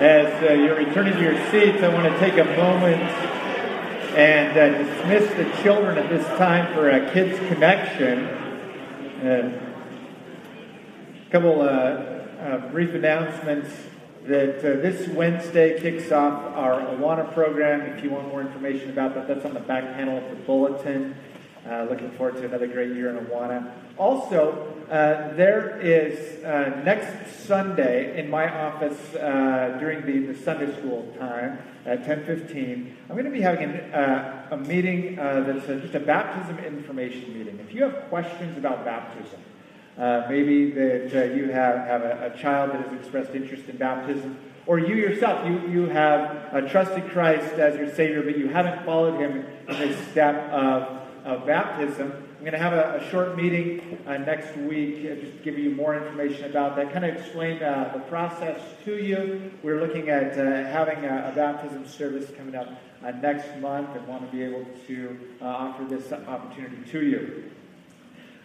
As uh, you're returning to your seats, I want to take a moment and uh, dismiss the children at this time for a kids' connection. A couple uh, uh, brief announcements that uh, this Wednesday kicks off our Awana program. If you want more information about that, that's on the back panel of the bulletin. Uh, looking forward to another great year in Awana. Also, uh, there is uh, next Sunday in my office uh, during the, the Sunday school time at 10:15. I'm going to be having an, uh, a meeting uh, that's a, just a baptism information meeting. If you have questions about baptism, maybe that you have, have a, a child that has expressed interest in baptism, or you yourself, you, you have trusted Christ as your Savior, but you haven't followed Him in this step of of baptism. I'm going to have a, a short meeting uh, next week, uh, just give you more information about that, kind of explain uh, the process to you. We're looking at uh, having a, a, baptism service coming up uh, next month and want to be able to uh, offer this opportunity to you.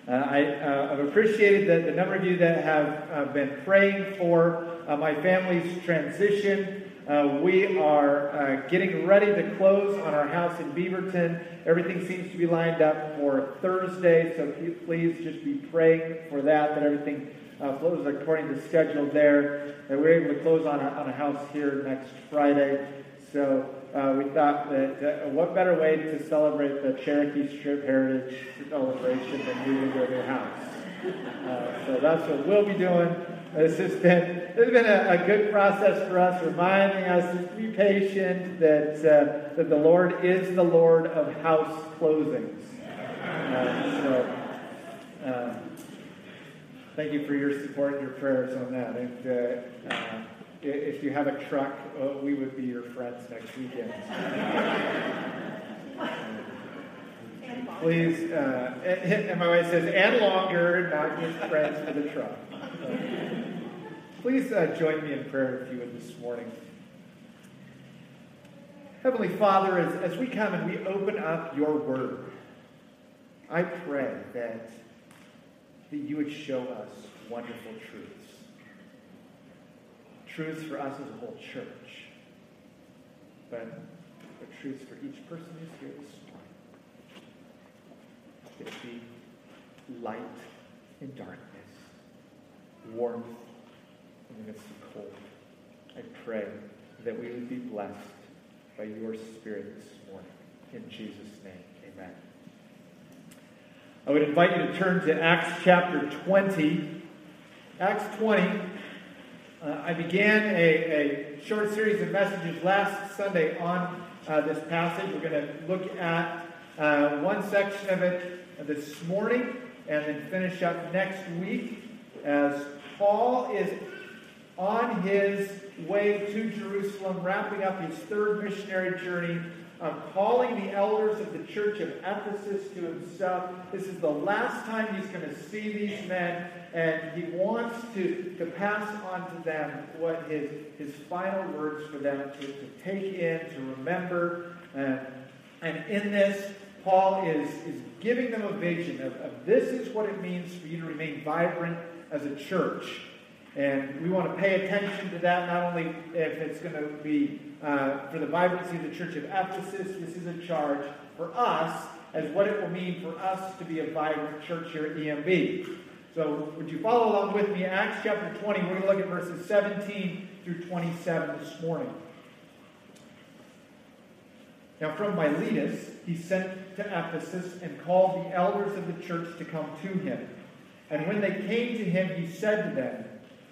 I, have appreciated the, the, number of you that have been praying for my family's transition. Uh, we are uh, getting ready to close on our house in Beaverton. Everything seems to be lined up for Thursday, so please just be praying for that, that everything uh, flows according to schedule there. That we're able to close on a, on a house here next Friday. So uh, we thought that uh, what better way to celebrate the Cherokee Strip Heritage celebration than moving to a new house. Uh, so that's what we'll be doing. This has been, this has been a, a, good process for us, reminding us to be patient, that, uh, that the Lord is the Lord of house closings. Uh, so, uh, thank you for your support and your prayers on that. And uh, uh, if you have a truck, uh, we would be your friends next weekend. Please, and my wife says, and longer, not just friends for the truck. Please uh, join me in prayer if you would this morning. Heavenly Father, as, as we come and we open up your word, I pray that, that you would show us wonderful truths. Truths for us as a whole church, but, but truths for each person who's here this morning. It be light in darkness, warmth in the midst of cold. I pray that we would be blessed by your Spirit this morning. In Jesus' name, amen. I would invite you to turn to Acts chapter 20. Acts 20. Uh, I began a, a, short series of messages last Sunday on uh, this passage. We're going to look at uh, one section of it this morning and then finish up next week as his way to Jerusalem, wrapping up his third missionary journey, um, calling the elders of the church of Ephesus to himself. This is the last time he's going to see these men, and he wants to, to pass on to them what his, his final words for them to, to take in, to remember. Uh, and in this, Paul is, is giving them a vision of, of this is what it means for you to remain vibrant as a church. And we want to pay attention to that, not only if it's going to be uh, for the vibrancy of the church of Ephesus, this is a charge for us as what it will mean for us to be a vibrant church here at EMB. So, would you follow along with me? Acts chapter 20, we're going to look at verses 17 through 27 this morning. Now, from Miletus, he sent to Ephesus and called the elders of the church to come to him. And when they came to him, he said to them,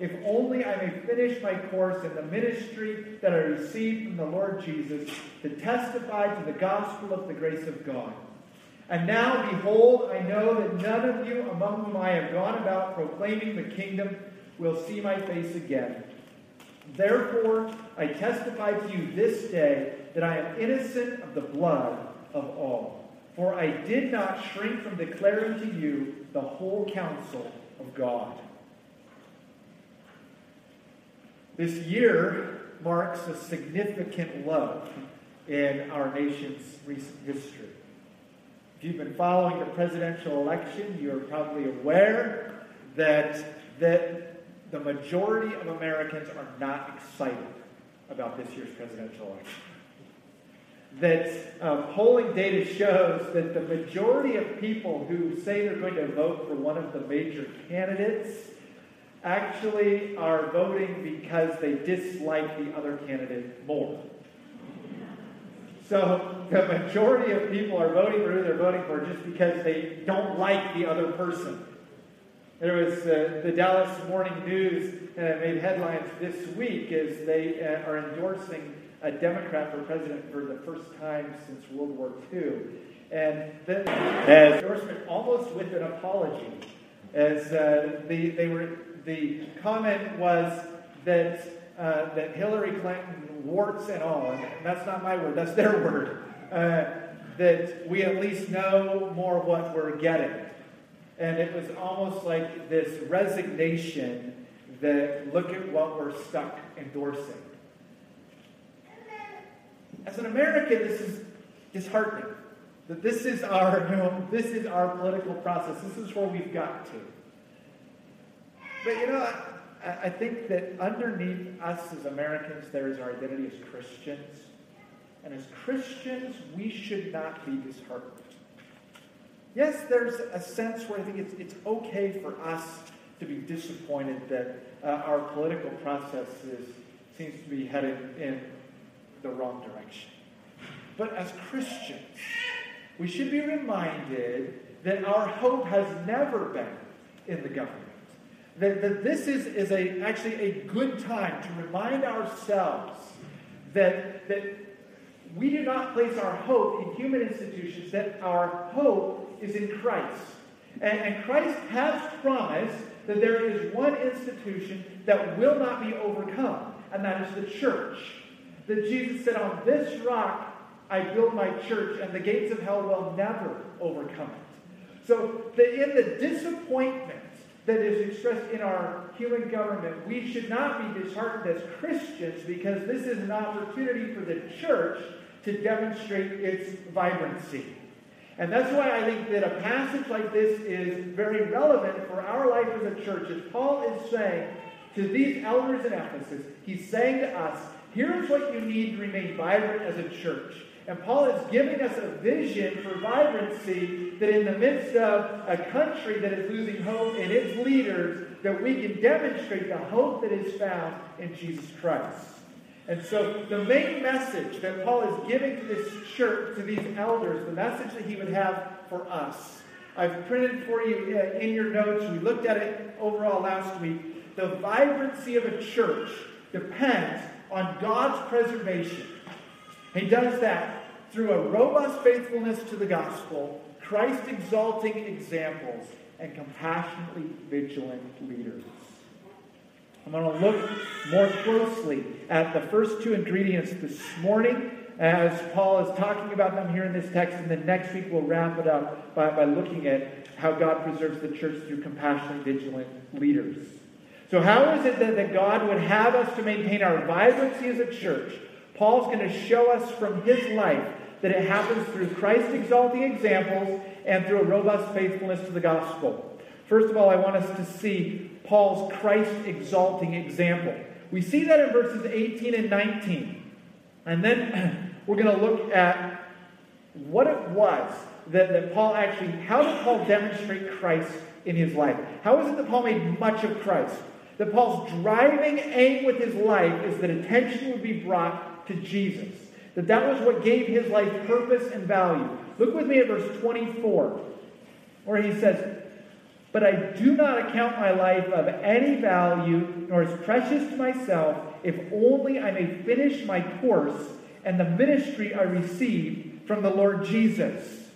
if only I may finish my course in the ministry that I received from the Lord Jesus to testify to the gospel of the grace of God. And now, behold, I know that none of you among whom I have gone about proclaiming the kingdom will see my face again. Therefore, I testify to you this day that I am innocent of the blood of all. For I did not shrink from declaring to you the whole counsel of God. This year marks a significant low in our nation's recent history. If you've been following the presidential election, you're probably aware that, that the majority of Americans are not excited about this year's presidential election that uh, polling data shows that the majority of people who say they're going to vote for one of the major candidates actually are voting because they dislike the other candidate more. So the majority of people are voting for who they're voting for just because they don't like the other person. There was uh, the Dallas Morning News uh, made headlines this week as they uh, are endorsing a Democrat for president for the first time since World War II. And then as endorsement almost with an apology, as uh, the, they were, the comment was that, uh, that Hillary Clinton, warts and all, and that's not my word, that's their word, uh, that we at least know more what we're getting. And it was almost like this resignation that look at what we're stuck endorsing. As an American, this is disheartening. That this is our, you know, this is our political process. This is where we've got to. But you know, I, I think that underneath us as Americans, there is our identity as Christians. And as Christians, we should not be disheartened. Yes, there's a sense where I think it's, it's okay for us to be disappointed that uh, our political process is, seems to be headed in the wrong direction. But as Christians, we should be reminded that our hope has never been in the government. That, that this is, is a, actually a good time to remind ourselves that, that we do not place our hope in human institutions, that our hope is in Christ. And, and Christ has promised that there is one institution that will not be overcome, and that is the church that Jesus said, On this rock I build my church, and the gates of hell will never overcome it. So, the, in the disappointment that is expressed in our human government, we should not be disheartened as Christians because this is an opportunity for the church to demonstrate its vibrancy. And that's why I think that a passage like this is very relevant for our life as a church. As Paul is saying to these elders in Ephesus, he's saying to us, Here's what you need to remain vibrant as a church. And Paul is giving us a vision for vibrancy that in the midst of a country that is losing hope in its leaders, that we can demonstrate the hope that is found in Jesus Christ. And so the main message that Paul is giving to this church, to these elders, the message that he would have for us. I've printed for you uh, in your notes. We looked at it overall last week. The vibrancy of a church depends on God's preservation. He does that through a robust faithfulness to the gospel, Christ exalting examples, and compassionately vigilant leaders. I'm going to look more closely at the first two ingredients this morning as Paul is talking about them here in this text, and then next week we'll wrap it up by, by looking at how God preserves the church through compassionately vigilant leaders. So, how is it that, that God would have us to maintain our vibrancy as a church? Paul's going to show us from his life that it happens through Christ exalting examples and through a robust faithfulness to the gospel. First of all, I want us to see Paul's Christ exalting example. We see that in verses 18 and 19. And then we're going to look at what it was that, that Paul actually, how did Paul demonstrate Christ in his life? How is it that Paul made much of Christ? that Paul's driving aim with his life is that attention would be brought to Jesus. That that was what gave his life purpose and value. Look with me at verse 24, where he says, But I do not account my life of any value, nor as precious to myself, if only I may finish my course and the ministry I received from the Lord Jesus.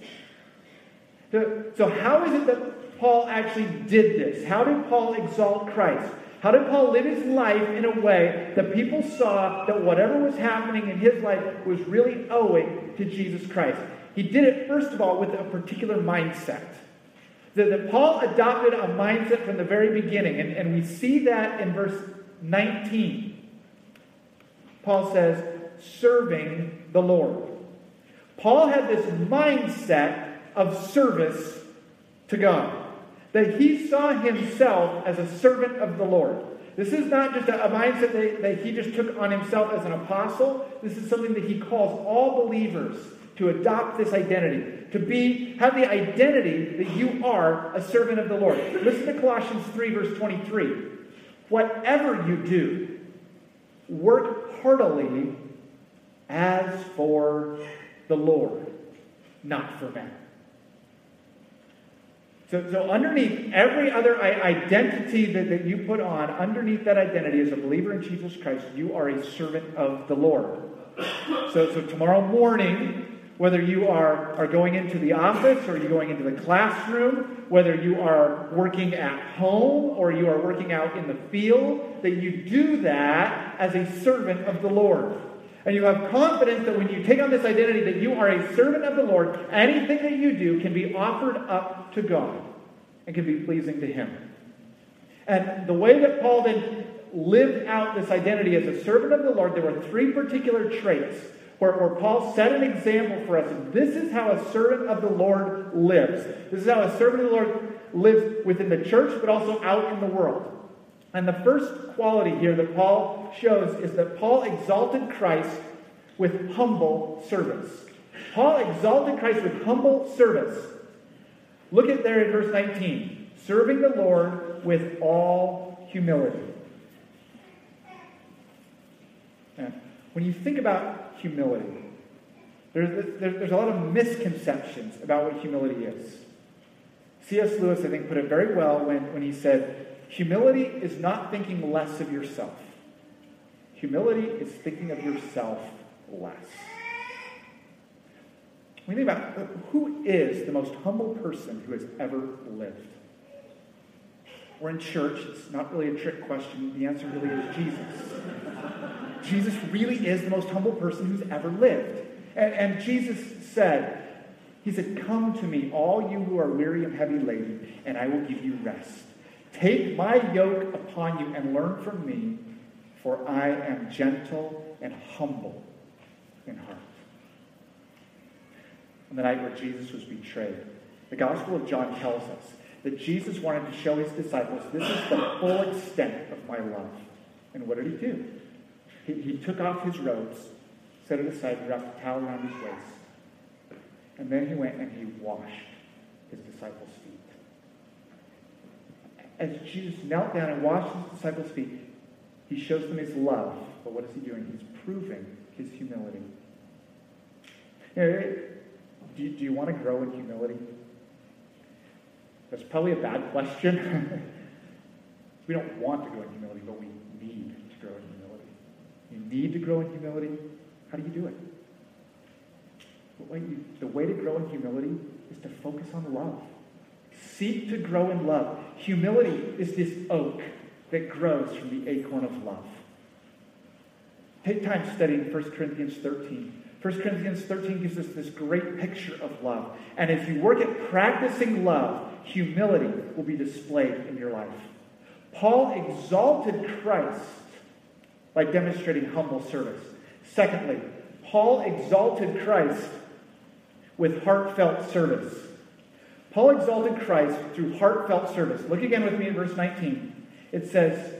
So, so how is it that Paul actually did this? How did Paul exalt Christ? How did Paul live his life in a way that people saw that whatever was happening in his life was really owing to Jesus Christ? He did it, first of all, with a particular mindset. That, that Paul adopted a mindset from the very beginning, and, and we see that in verse 19. Paul says, serving the Lord. Paul had this mindset of service to God that he saw himself as a servant of the Lord. This is not just a, mindset that, that he just took on himself as an apostle. This is something that he calls all believers to adopt this identity, to be have the identity that you are a servant of the Lord. Listen to Colossians 3, verse 23. Whatever you do, work heartily as for the Lord, not for men. So, so underneath every other identity that, that you put on, underneath that identity as a believer in Jesus Christ, you are a servant of the Lord. So, so tomorrow morning, whether you are, are going into the office or you're going into the classroom, whether you are working at home or you are working out in the field, that you do that as a servant of the Lord. And you have confidence that when you take on this identity that you are a servant of the Lord, anything that you do can be offered up to God and can be pleasing to Him. And the way that Paul then lived out this identity as a servant of the Lord, there were three particular traits where, where Paul set an example for us. This is how a servant of the Lord lives. This is how a servant of the Lord lives within the church, but also out in the world. And the first quality here that Paul shows is that Paul exalted Christ with humble service. Paul exalted Christ with humble service. Look at there in verse 19 serving the Lord with all humility. When you think about humility, there's, there's a lot of misconceptions about what humility is. C.S. Lewis, I think, put it very well when, when he said, Humility is not thinking less of yourself. Humility is thinking of yourself less. You think about who is the most humble person who has ever lived? We're in church. It's not really a trick question. The answer really is Jesus. Jesus really is the most humble person who's ever lived. And, and Jesus said, He said, Come to me, all you who are weary and heavy laden, and I will give you rest. Take my yoke upon you and learn from me, for I am gentle and humble in heart. On the night where Jesus was betrayed, the Gospel of John tells us that Jesus wanted to show his disciples this is the full extent of my love. And what did he do? He, he took off his robes, set it aside, wrapped a towel around his waist. And then he went and he washed his disciples' feet as Jesus knelt down and washed his disciples' feet, he shows them his love. But what is he doing? He's proving his humility. You know, do, you, do you want to grow in humility? That's probably a bad question. we don't want to grow in humility, but we need to grow in humility. You need to grow in humility. How do you do it? You, the way to grow in humility is to focus on love. Seek to grow in love. Humility is this oak that grows from the acorn of love. Take time studying 1 Corinthians 13. 1 Corinthians 13 gives us this great picture of love. And as you work at practicing love, humility will be displayed in your life. Paul exalted Christ by demonstrating humble service. Secondly, Paul exalted Christ with heartfelt service. Paul exalted Christ through heartfelt service. Look again with me at verse 19. It says,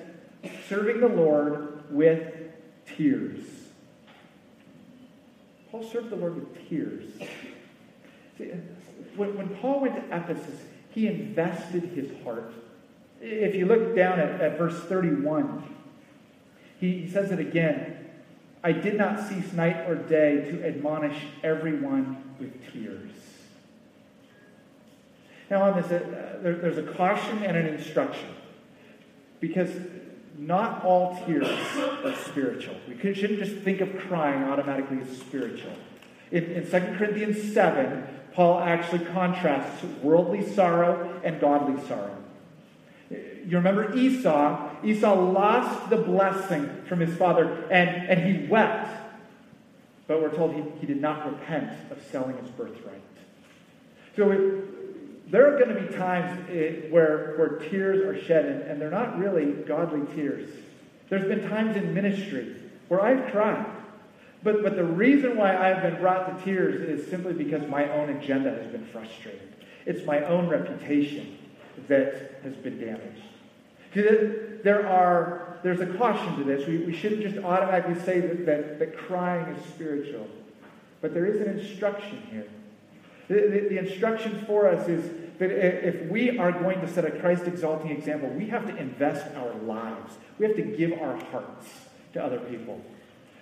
serving the Lord with tears. Paul served the Lord with tears. See, when, when Paul went to Ephesus, he invested his heart. If you look down at, at verse 31, he, he says it again. I did not cease night or day to admonish everyone with tears. Now, on this, uh, there, there's a caution and an instruction. Because not all tears are spiritual. We shouldn't just think of crying automatically as spiritual. In, in 2 Corinthians 7, Paul actually contrasts worldly sorrow and godly sorrow. You remember Esau? Esau lost the blessing from his father and, and he wept. But we're told he, he did not repent of selling his birthright. So there are going to be times it, where, where tears are shed, and, and they're not really godly tears. There's been times in ministry where I've cried. But, but the reason why I've been brought to tears is simply because my own agenda has been frustrated. It's my own reputation that has been damaged. There are, there's a caution to this. We, we shouldn't just automatically say that, that, that crying is spiritual. But there is an instruction here. The, the, the instruction for us is that if we are going to set a Christ exalting example, we have to invest our lives. We have to give our hearts to other people.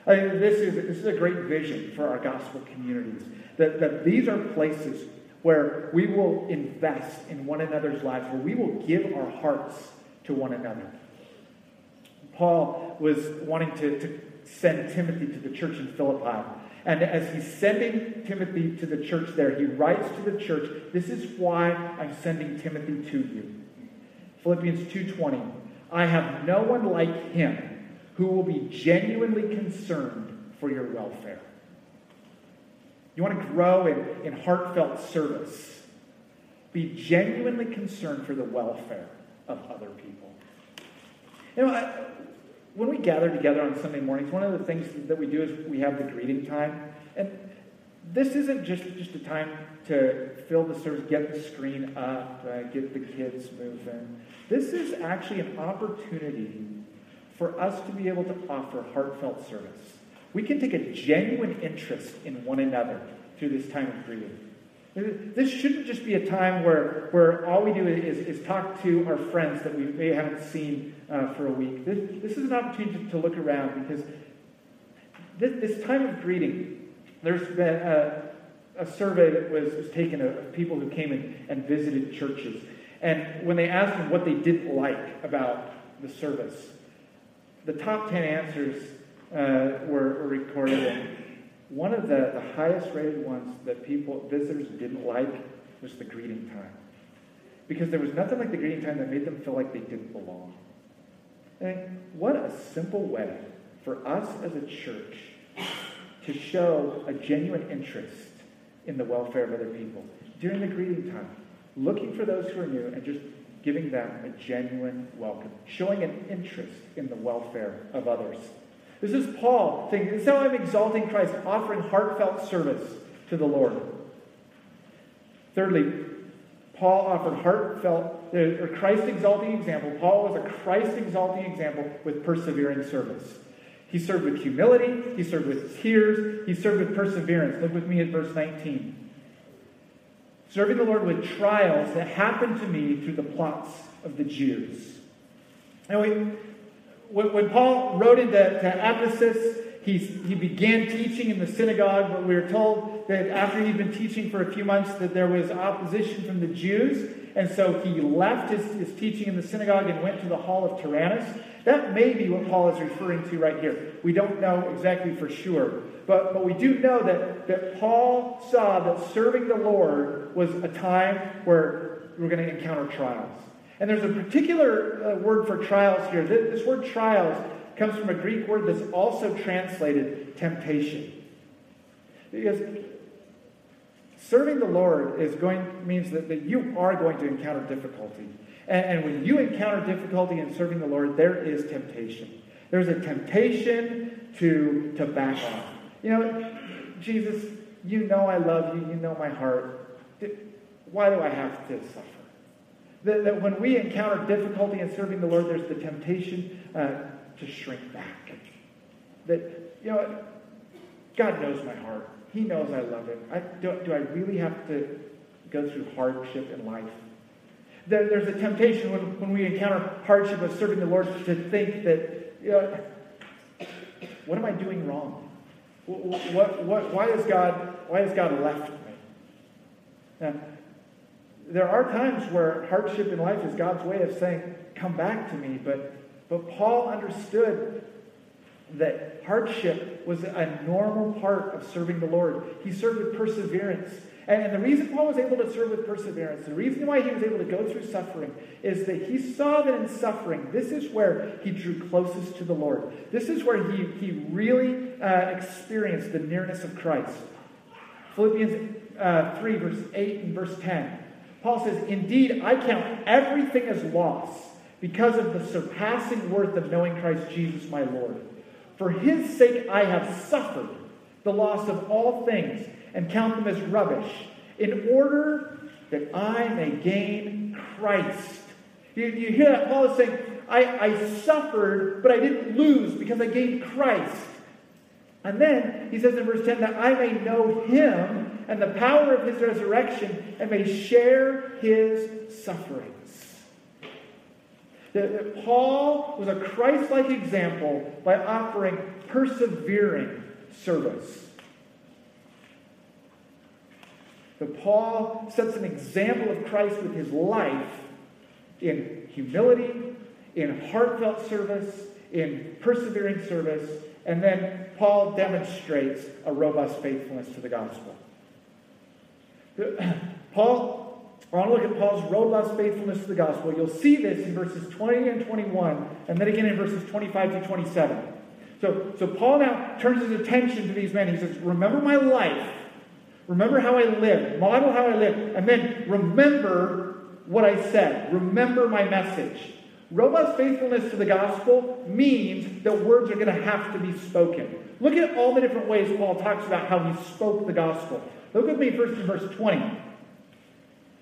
I mean, this, is, this is a great vision for our gospel communities. That, that these are places where we will invest in one another's lives, where we will give our hearts to one another. Paul was wanting to, to send Timothy to the church in Philippi. And as he's sending Timothy to the church there, he writes to the church, This is why I'm sending Timothy to you. Philippians 2:20. I have no one like him who will be genuinely concerned for your welfare. You want to grow in, in heartfelt service. Be genuinely concerned for the welfare of other people. You know, when we gather together on Sunday mornings, one of the things that we do is we have the greeting time. And this isn't just, just a time to fill the service, get the screen up, uh, get the kids moving. This is actually an opportunity for us to be able to offer heartfelt service. We can take a genuine interest in one another through this time of greeting. This shouldn't just be a time where, where all we do is, is talk to our friends that we may haven't seen uh, for a week. This, this is an opportunity to look around because this, this time of greeting, there's been a, a survey that was, was taken of, people who came in and visited churches. And when they asked them what they didn't like about the service, the top 10 answers uh, were, were, recorded. One of the, the highest rated ones that people, visitors didn't like was the greeting time. Because there was nothing like the greeting time that made them feel like they didn't belong. And what a simple way for us as a church to show a genuine interest in the welfare of other people during the greeting time, looking for those who are new and just giving them a genuine welcome, showing an interest in the welfare of others. This is Paul saying, This is how I'm exalting Christ, offering heartfelt service to the Lord. Thirdly, Paul offered heartfelt, uh, or Christ exalting example. Paul was a Christ exalting example with persevering service. He served with humility, he served with tears, he served with perseverance. Look with me at verse 19 serving the Lord with trials that happened to me through the plots of the Jews. And we, when Paul wrote into to Ephesus, he, he began teaching in the synagogue, but we are told that after he'd been teaching for a few months that there was opposition from the Jews, and so he left his, his teaching in the synagogue and went to the hall of Tyrannus. That may be what Paul is referring to right here. We don't know exactly for sure. But, but we do know that, that Paul saw that serving the Lord was a time where we're going to encounter trials. And there's a particular uh, word for trials here. This, word trials comes from a Greek word that's also translated temptation. Because serving the Lord is going means that, that you are going to encounter difficulty. And, and when you encounter difficulty in serving the Lord, there is temptation. There's a temptation to, to back off. You know, Jesus, you know I love you. You know my heart. Why do I have to suffer? That, that when we encounter difficulty in serving the Lord, there's the temptation uh, to shrink back. That, you know, God knows my heart. He knows I love him. I, do, do I really have to go through hardship in life? There, there's a temptation when, when we encounter hardship of serving the Lord to think that, you know, What am I doing wrong? What, what, what, why, is God, why has God left me? Now, there are times where hardship in life is God's way of saying, Come back to me. But, but Paul understood that hardship was a normal part of serving the Lord. He served with perseverance. And, and the reason Paul was able to serve with perseverance, the reason why he was able to go through suffering, is that he saw that in suffering, this is where he drew closest to the Lord. This is where he, he really uh, experienced the nearness of Christ. Philippians uh, 3, verse 8 and verse 10. Paul says, Indeed, I count everything as loss because of the surpassing worth of knowing Christ Jesus my Lord. For his sake I have suffered the loss of all things and count them as rubbish, in order that I may gain Christ. You, you hear that? Paul is saying, I, I suffered, but I didn't lose because I gained Christ. And then he says in verse 10 that I may know him and the power of his resurrection and may share his sufferings. That, that Paul was a Christ like example by offering persevering service. That Paul sets an example of Christ with his life in humility, in heartfelt service, in persevering service, and then Paul demonstrates a robust faithfulness to the gospel. Paul, I want to look at Paul's robust faithfulness to the gospel. You'll see this in verses 20 and 21, and then again in verses 25 to 27. So, so Paul now turns his attention to these men. He says, Remember my life Remember how I lived. Model how I lived. And then remember what I said. Remember my message. Robust faithfulness to the gospel means that words are going to have to be spoken. Look at all the different ways Paul talks about how he spoke the gospel. Look with me first in verse 20,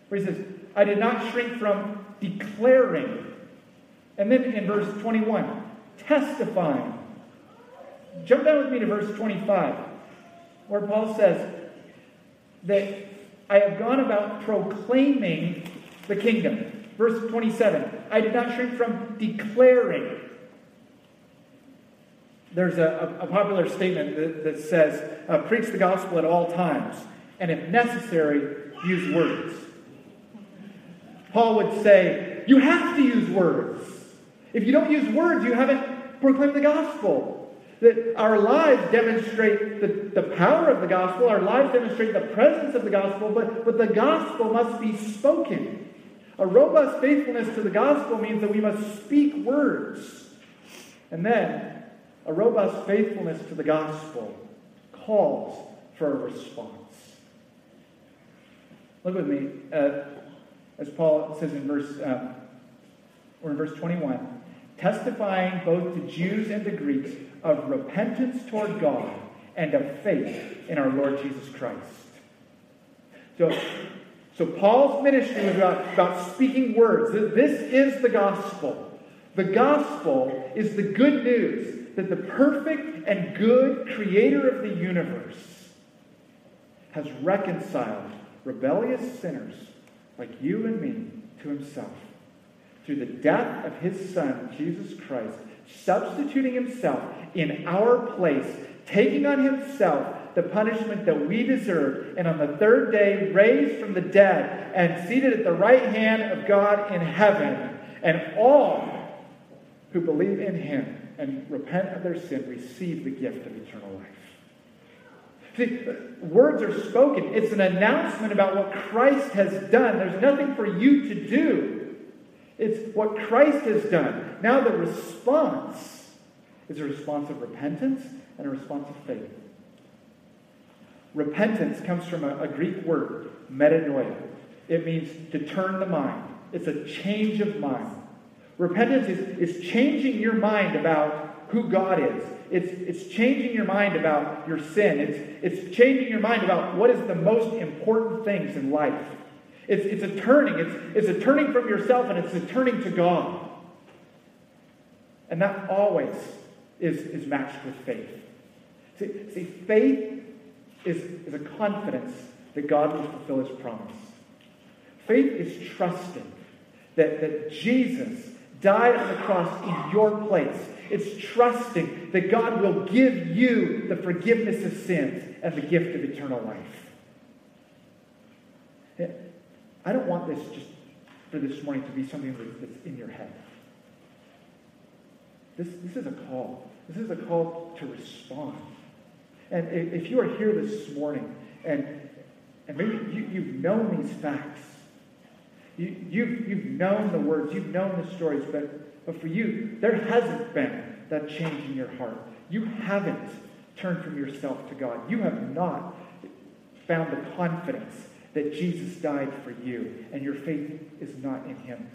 where he says, I did not shrink from declaring. And then in verse 21, testifying. Jump down with me to verse 25, where Paul says, that I have gone about proclaiming the kingdom. Verse 27 I did not shrink from declaring. There's a, a popular statement that, that says, uh, preach the gospel at all times, and if necessary, use words. Paul would say, you have to use words. If you don't use words, you haven't proclaimed the gospel. That our lives demonstrate the, the power of the gospel, our lives demonstrate the presence of the gospel, but, but the gospel must be spoken. A robust faithfulness to the gospel means that we must speak words. And then, a robust faithfulness to the gospel calls for a response. Look with me, uh, as Paul says in verse, uh, or in verse 21, testifying both to Jews and to Greeks of repentance toward God and of faith in our Lord Jesus Christ. So, so Paul's ministry was about, about speaking words. This is the gospel. The gospel is the good news that the perfect and good creator of the universe has reconciled rebellious sinners like you and me to himself through the death of his son, Jesus Christ, substituting himself in our place, taking on himself the punishment that we deserved, and on the third day raised from the dead and seated at the right hand of God in heaven. And all who believe in him and repent of their sin receive the gift of eternal life. See, words are spoken. It's an announcement about what Christ has done. There's nothing for you to do. It's what Christ has done. Now the response is a response of repentance and a response of faith. Repentance comes from a, a Greek word, metanoia. It means to turn the mind. It's a change of mind. Repentance is, is changing your mind about who God is. It's, it's changing your mind about your sin. It's, it's changing your mind about what is the most important things in life. It's, it's a turning. It's, it's a turning from yourself and it's a turning to God. And that always is, is matched with faith. See, see faith is, is a confidence that God will fulfill his promise. Faith is trusting that, that Jesus died on the cross in your place. It's trusting that God will give you the forgiveness of sins and the gift of eternal life. I don't want this just for this morning to be something that's in your head. This, this is a call. This is a call to respond. And if you are here this morning and, and maybe you, you've known these facts, you, you've, you've known the words, you've known the stories, but, but for you, there hasn't been that change in your heart. You haven't turned from yourself to God. You have not found the confidence that Jesus died for you, and your faith is not in him.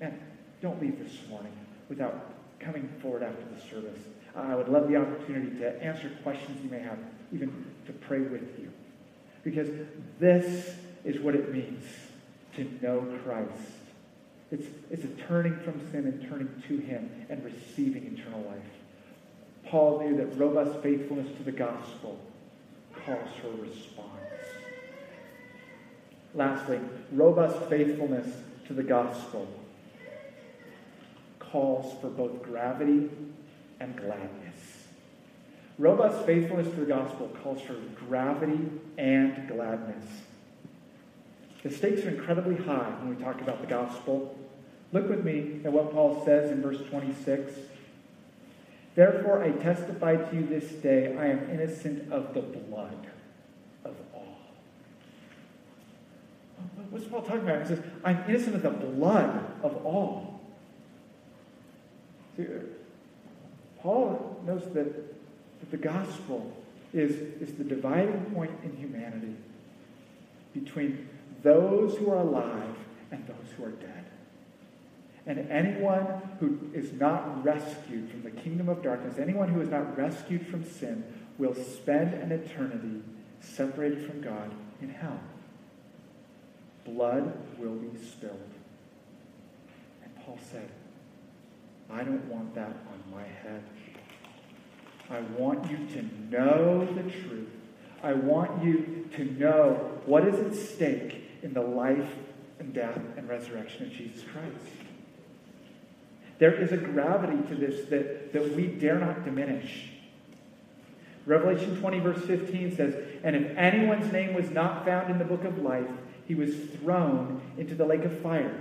And don't leave this morning without coming forward after the service. Uh, I would love the opportunity to answer questions you may have, even to pray with you. Because this is what it means to know Christ. It's, it's a turning from sin and turning to Him and receiving eternal life. Paul knew that robust faithfulness to the gospel calls for a response. Lastly, robust faithfulness to the gospel calls for both gravity and gladness. Robust faithfulness to the gospel calls for gravity and gladness. The stakes are incredibly high when we talk about the gospel. Look with me at what Paul says in verse 26. Therefore, I testify to you this day, I am innocent of the blood of all. What's Paul talking about? He says, I'm innocent of the blood of all. See, Paul knows that, that the gospel is, is the dividing point in humanity between those who are alive and those who are dead. And anyone who is not rescued from the kingdom of darkness, anyone who is not rescued from sin, will spend an eternity separated from God in hell. Blood will be spilled. And Paul said, I don't want that on my head. I want you to know the truth. I want you to know what is at stake in the life and death and resurrection of Jesus Christ. There is a gravity to this that, that we dare not diminish. Revelation 20, verse 15 says, And if anyone's name was not found in the book of life, he was thrown into the lake of fire.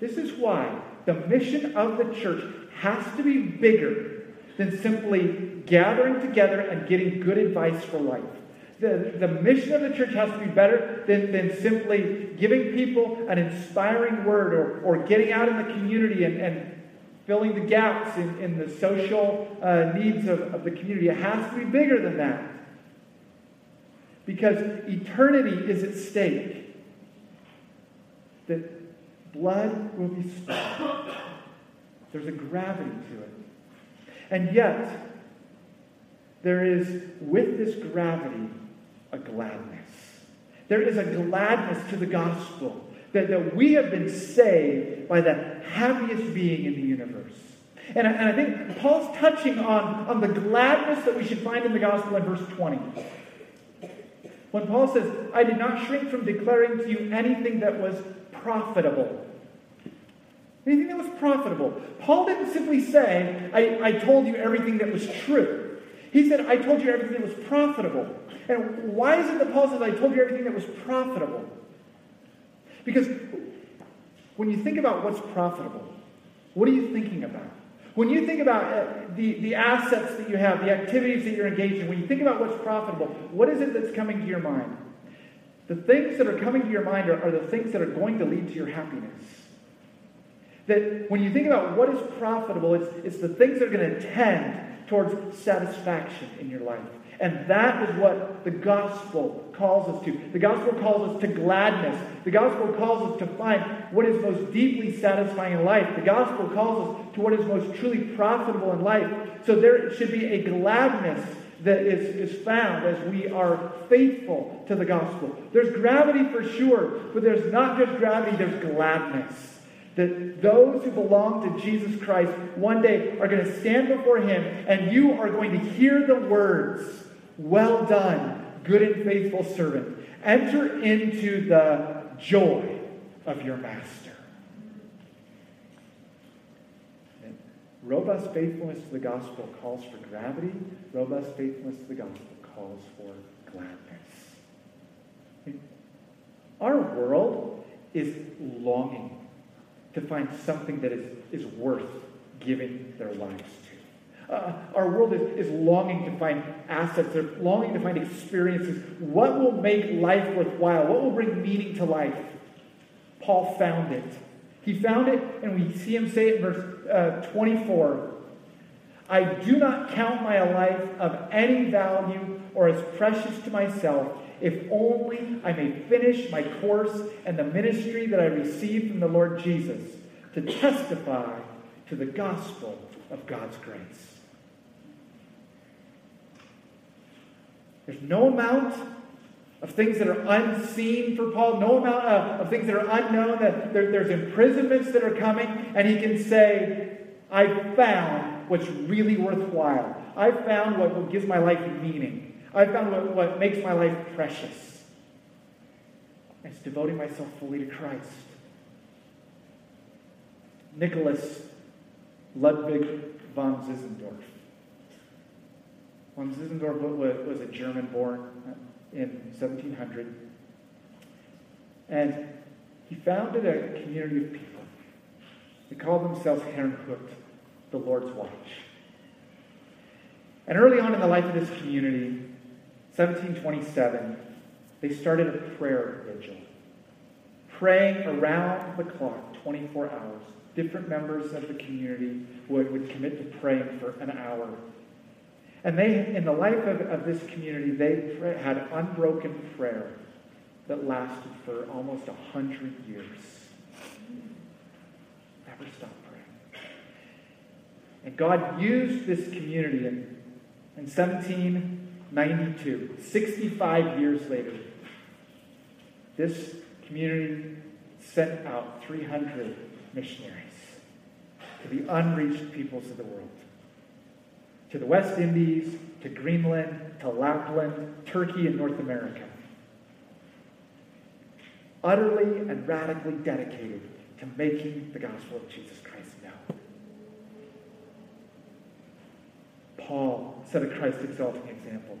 This is why the mission of the church has to be bigger than simply gathering together and getting good advice for life. The, the mission of the church has to be better than, than simply giving people an inspiring word or, or getting out in the community and, and filling the gaps in, in the social uh, needs of, of the community. It has to be bigger than that. Because eternity is at stake. That blood will be spilled. There's a gravity to it. And yet, there is, with this gravity, a gladness. There is a gladness to the gospel that, that we have been saved by the happiest being in the universe. And I, and I think Paul's touching on, on the gladness that we should find in the gospel in verse 20. When Paul says, I did not shrink from declaring to you anything that was profitable. Anything that was profitable. Paul didn't simply say, I, I told you everything that was true. He said, I told you everything that was profitable. And why is it that Paul says, I told you everything that was profitable? Because when you think about what's profitable, what are you thinking about? When you think about uh, the, the assets that you have, the activities that you're engaged in, when you think about what's profitable, what is it that's coming to your mind? The things that are coming to your mind are, are the things that are going to lead to your happiness. That when you think about what is profitable, it's, it's the things that are going to tend towards satisfaction in your life. And that is what the gospel calls us to. The gospel calls us to gladness. The gospel calls us to find what is most deeply satisfying in life. The gospel calls us to what is most truly profitable in life. So there should be a gladness that is, is found as we are faithful to the gospel. There's gravity for sure, but there's not just gravity, there's gladness. That those who belong to Jesus Christ one day are going to stand before Him, and you are going to hear the words well done, good and faithful servant. Enter into the joy of your master. Robust faithfulness to the gospel calls for gravity. Robust faithfulness to the gospel calls for gladness. Our world is longing to find something that is, is worth giving their lives to. Uh, our world is, is longing to find assets, they're longing to find experiences. What will make life worthwhile? What will bring meaning to life? Paul found it. He found it, and we see him say it in verse uh, 24. I do not count my life of any value or as precious to myself, if only I may finish my course and the ministry that I received from the Lord Jesus to testify to the gospel of God's grace. There's no amount of things that are unseen for Paul, no amount of, of things that are unknown, that there, there's imprisonments that are coming, and he can say, I found what's really worthwhile. I found what, gives my life meaning. I found what, what makes my life precious. It's devoting myself fully to Christ. Nicholas Ludwig von Zinzendorf. Von Zinzendorf was a German born uh, in 1700. And he founded a community of people. They called themselves Herrnhut, the Lord's Watch. And early on in the life of this community, 1727, they started a prayer vigil, praying around the clock, 24 hours. Different members of the community would, would commit to praying for an hour and they, in the life of, of this community, they had unbroken prayer that lasted for almost a hundred years. Never stopped praying. And God used this community in, in 1792, 65 years later. This community sent out 300 missionaries to the unreached peoples of the world to the West Indies, to Greenland, to Lapland, Turkey, and North America. Utterly and radically dedicated to making the gospel of Jesus Christ known. Paul set a Christ exalting example.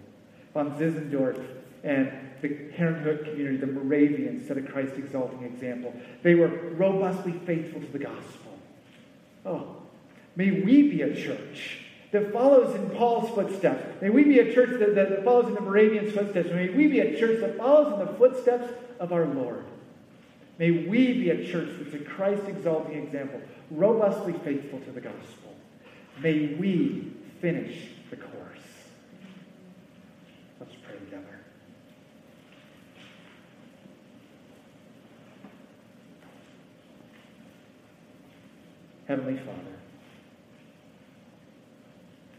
Von Zinzendorf and the Herrnhut community, the Moravians, set a Christ exalting example. They were robustly faithful to the gospel. Oh, may we be a church that follows in Paul's footsteps. May we be a church that, that follows in the Moravian's footsteps. May we be a church that follows in the footsteps of our Lord. May we be a church that's a Christ exalting example, robustly faithful to the gospel. May we finish the course. Let's pray together. Heavenly Father,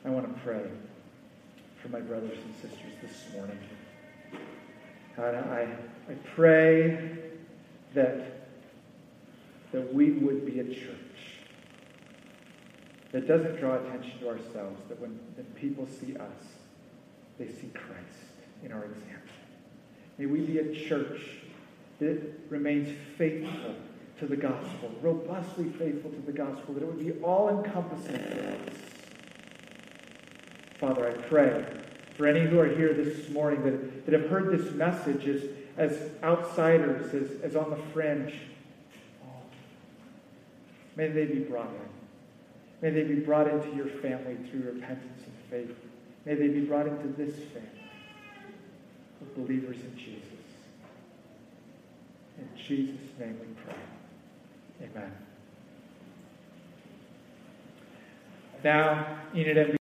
I want to pray for my brothers and sisters this morning. God, I, I pray that, that we would be a church that doesn't draw attention to ourselves, that when, when people see us, they see Christ in our example. May we be a church that remains faithful to the gospel, robustly faithful to the gospel, that it would be all encompassing for us. Father, I pray for any who are here this morning that, that have heard this message as, as outsiders, as, as on the fringe. May they be brought in. May they be brought into your family through repentance and faith. May they be brought into this family of believers in Jesus. In Jesus' name we pray. Amen. Now, Enid